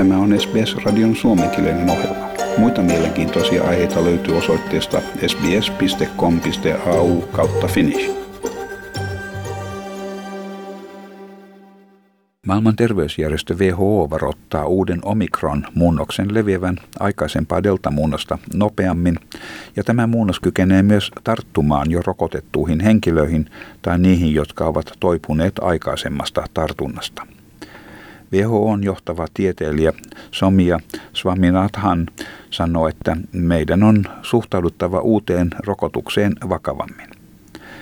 Tämä on SBS-radion suomenkielinen ohjelma. Muita mielenkiintoisia aiheita löytyy osoitteesta sbs.com.au kautta finnish. Maailman terveysjärjestö WHO varoittaa uuden omikron-muunnoksen leviävän aikaisempaa delta-muunnosta nopeammin, ja tämä muunnos kykenee myös tarttumaan jo rokotettuihin henkilöihin tai niihin, jotka ovat toipuneet aikaisemmasta tartunnasta. WHOn johtava tieteilijä Somia Swaminathan sanoi, että meidän on suhtauduttava uuteen rokotukseen vakavammin.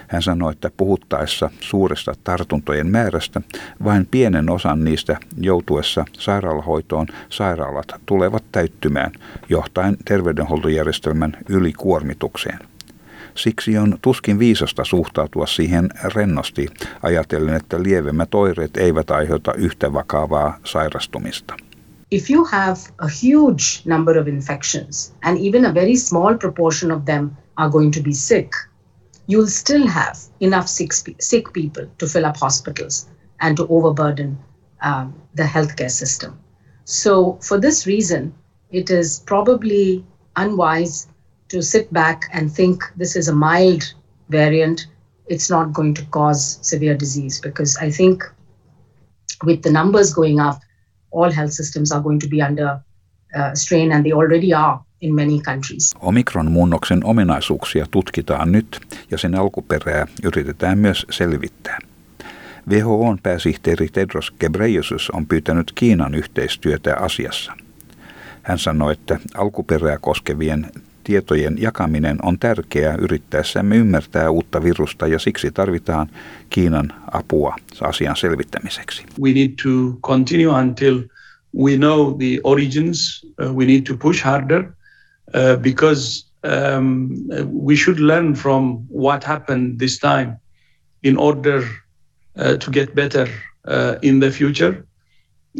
Hän sanoi, että puhuttaessa suuresta tartuntojen määrästä vain pienen osan niistä joutuessa sairaalahoitoon sairaalat tulevat täyttymään johtaen terveydenhuoltojärjestelmän ylikuormitukseen. Siksi on tuskin viisasta suhtautua siihen rennosti, ajatellen, että lievemmät oireet eivät aiheuta yhtä vakavaa sairastumista. If you have a huge number of infections and even a very small proportion of them are going to be sick, you'll still have enough sick, sick people to fill up hospitals and to overburden um, the healthcare system. So, for this reason, it is probably unwise to sit back and think this is a mild variant, it's not going to cause severe disease. Because I think with the numbers going up, all health systems are going to be under uh, strain, and they already are in many countries. Omikron-muunnoksen ominaisuuksia tutkitaan nyt ja sen alkuperää yritetään myös selvittää. WHOn pääsihteeri Tedros Ghebreyesus on pyytänyt Kiinan yhteistyötä asiassa. Hän sanoi, että alkuperää koskevien tietojen jakaminen on tärkeää yrittäessämme ymmärtää uutta virusta ja siksi tarvitaan Kiinan apua asian selvittämiseksi. We need to continue until we know the origins. Uh, we need to push harder uh, because um, we should learn from what happened this time in order uh, to get better in the future.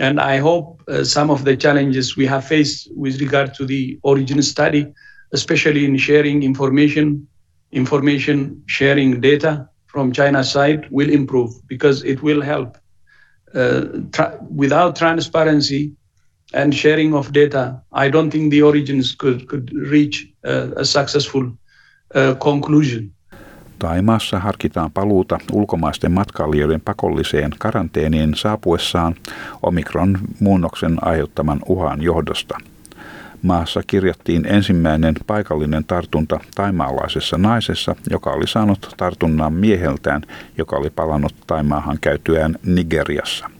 And I hope some of the challenges we have faced with regard to the origin study especially in sharing information, information sharing data from China's side will improve because it will help. Uh, tra- without transparency and sharing of data, I don't think the origins could, could reach uh, a successful uh, conclusion. Taimaassa harkitaan paluuta ulkomaisten matkailijoiden pakolliseen karanteeniin saapuessaan omikron muunnoksen aiheuttaman uhan johdosta – Maassa kirjattiin ensimmäinen paikallinen tartunta taimaalaisessa naisessa, joka oli saanut tartunnan mieheltään, joka oli palannut Taimaahan käytyään Nigeriassa.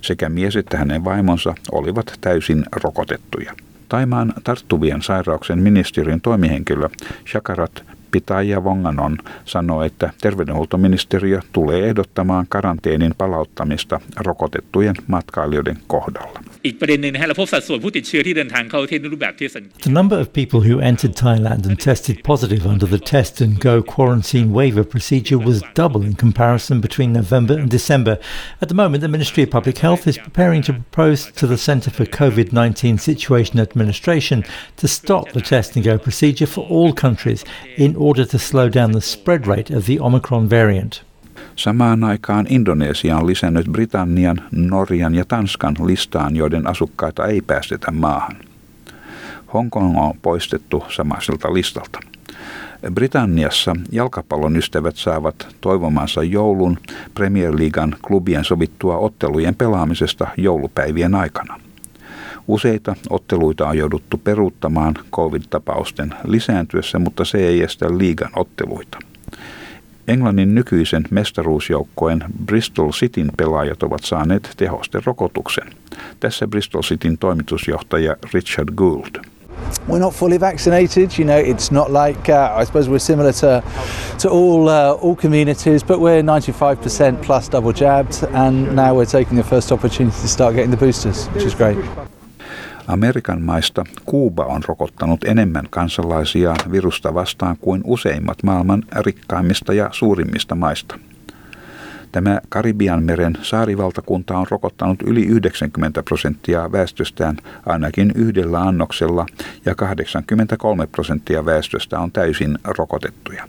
Sekä mies että hänen vaimonsa olivat täysin rokotettuja. Taimaan tarttuvien sairauksen ministerin toimihenkilö Shakarat Pitaja Vonganon sanoi, että terveydenhuoltoministeriö tulee ehdottamaan karanteenin palauttamista rokotettujen matkailijoiden kohdalla. The number of people who entered Thailand and tested positive under the test and go quarantine waiver procedure was double in comparison between November and December. At the moment, the Ministry of Public Health is preparing to propose to the Centre for COVID 19 Situation Administration to stop the test and go procedure for all countries in order to slow down the spread rate of the Omicron variant. Samaan aikaan Indonesia on lisännyt Britannian, Norjan ja Tanskan listaan, joiden asukkaita ei päästetä maahan. Hongkong on poistettu samaiselta listalta. Britanniassa jalkapallon ystävät saavat toivomansa joulun Premier Leaguean klubien sovittua ottelujen pelaamisesta joulupäivien aikana. Useita otteluita on jouduttu peruuttamaan covid-tapausten lisääntyessä, mutta se ei estä liigan otteluita. Englannin nykyisen mestaruusjoukkojen Bristol Cityn pelaajat ovat saaneet tehosterokotuksen. Tässä Bristol Cityn toimitusjohtaja Richard Gould. We're not fully vaccinated, you know. It's not like uh, I suppose we're similar to to all uh, all communities, but we're 95% plus double jabbed, and now we're taking the first opportunity to start getting the boosters, which is great. Amerikan maista Kuuba on rokottanut enemmän kansalaisia virusta vastaan kuin useimmat maailman rikkaimmista ja suurimmista maista. Tämä Karibian meren saarivaltakunta on rokottanut yli 90 prosenttia väestöstään ainakin yhdellä annoksella ja 83 prosenttia väestöstä on täysin rokotettuja.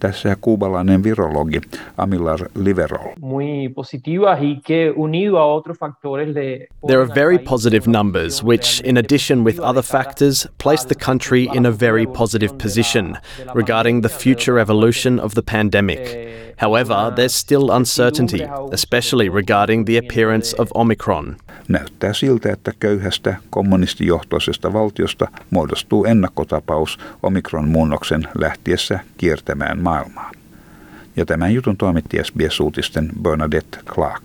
Tässä kuubalainen virologi Amilar Liverol. Muy positivas y que unido a otros factores de There are very positive numbers which in addition with other factors place the country in a very positive position regarding the future evolution of the pandemic. However, there's still uncertainty, especially regarding the appearance of Omicron. Näyttää siltä, että köyhästä kommunistijohtoisesta valtiosta muodostuu ennakkotapaus Omikron-muunnoksen lähtiessä kiertämään maailmaa. Ja tämän jutun toimitti SBS-uutisten Bernadette Clark.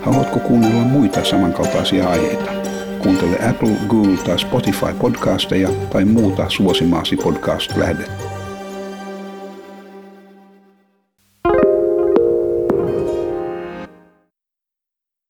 Haluatko kuunnella muita samankaltaisia aiheita? Kuuntele Apple, Google tai Spotify podcasteja tai muuta suosimaasi podcast-lähdettä.